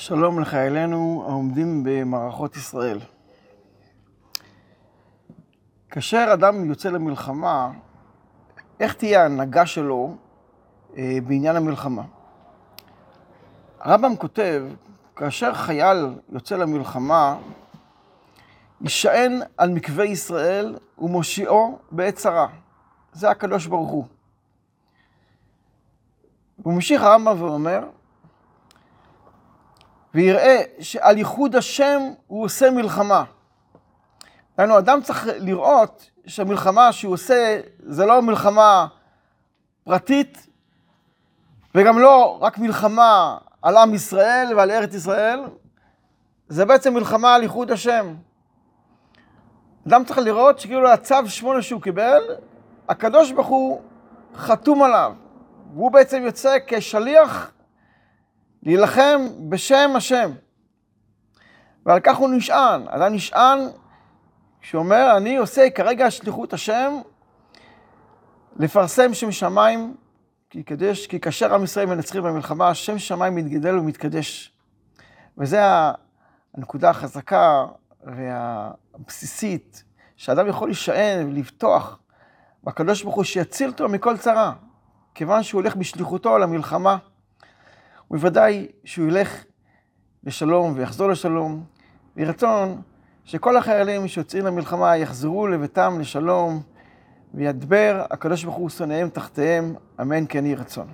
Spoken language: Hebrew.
שלום לחיילינו העומדים במערכות ישראל. כאשר אדם יוצא למלחמה, איך תהיה ההנהגה שלו אה, בעניין המלחמה? הרמב"ם כותב, כאשר חייל יוצא למלחמה, יישען על מקווה ישראל ומושיעו בעת צרה. זה הקדוש ברוך הוא. הוא ממשיך הרמב"ם ואומר, ויראה שעל ייחוד השם הוא עושה מלחמה. דהיינו, אדם צריך לראות שהמלחמה שהוא עושה זה לא מלחמה פרטית, וגם לא רק מלחמה על עם ישראל ועל ארץ ישראל, זה בעצם מלחמה על ייחוד השם. אדם צריך לראות שכאילו הצו שמונה שהוא קיבל, הקדוש ברוך הוא חתום עליו, והוא בעצם יוצא כשליח להילחם בשם השם. ועל כך הוא נשען. אדם נשען שאומר, אני עושה כרגע שליחות השם לפרסם שם שמיים, כי, קדש, כי כאשר עם ישראל מנצחים במלחמה, שם שמיים מתגדל ומתקדש. וזו הנקודה החזקה והבסיסית, שאדם יכול להישען ולבטוח בקדוש ברוך הוא שיציל אותו מכל צרה, כיוון שהוא הולך בשליחותו למלחמה. ובוודאי שהוא ילך לשלום ויחזור לשלום. ויהי רצון שכל החיילים שיוצאים למלחמה יחזרו לביתם לשלום, וידבר הקדוש ברוך הוא שונאיהם תחתיהם, אמן כן יהי רצון.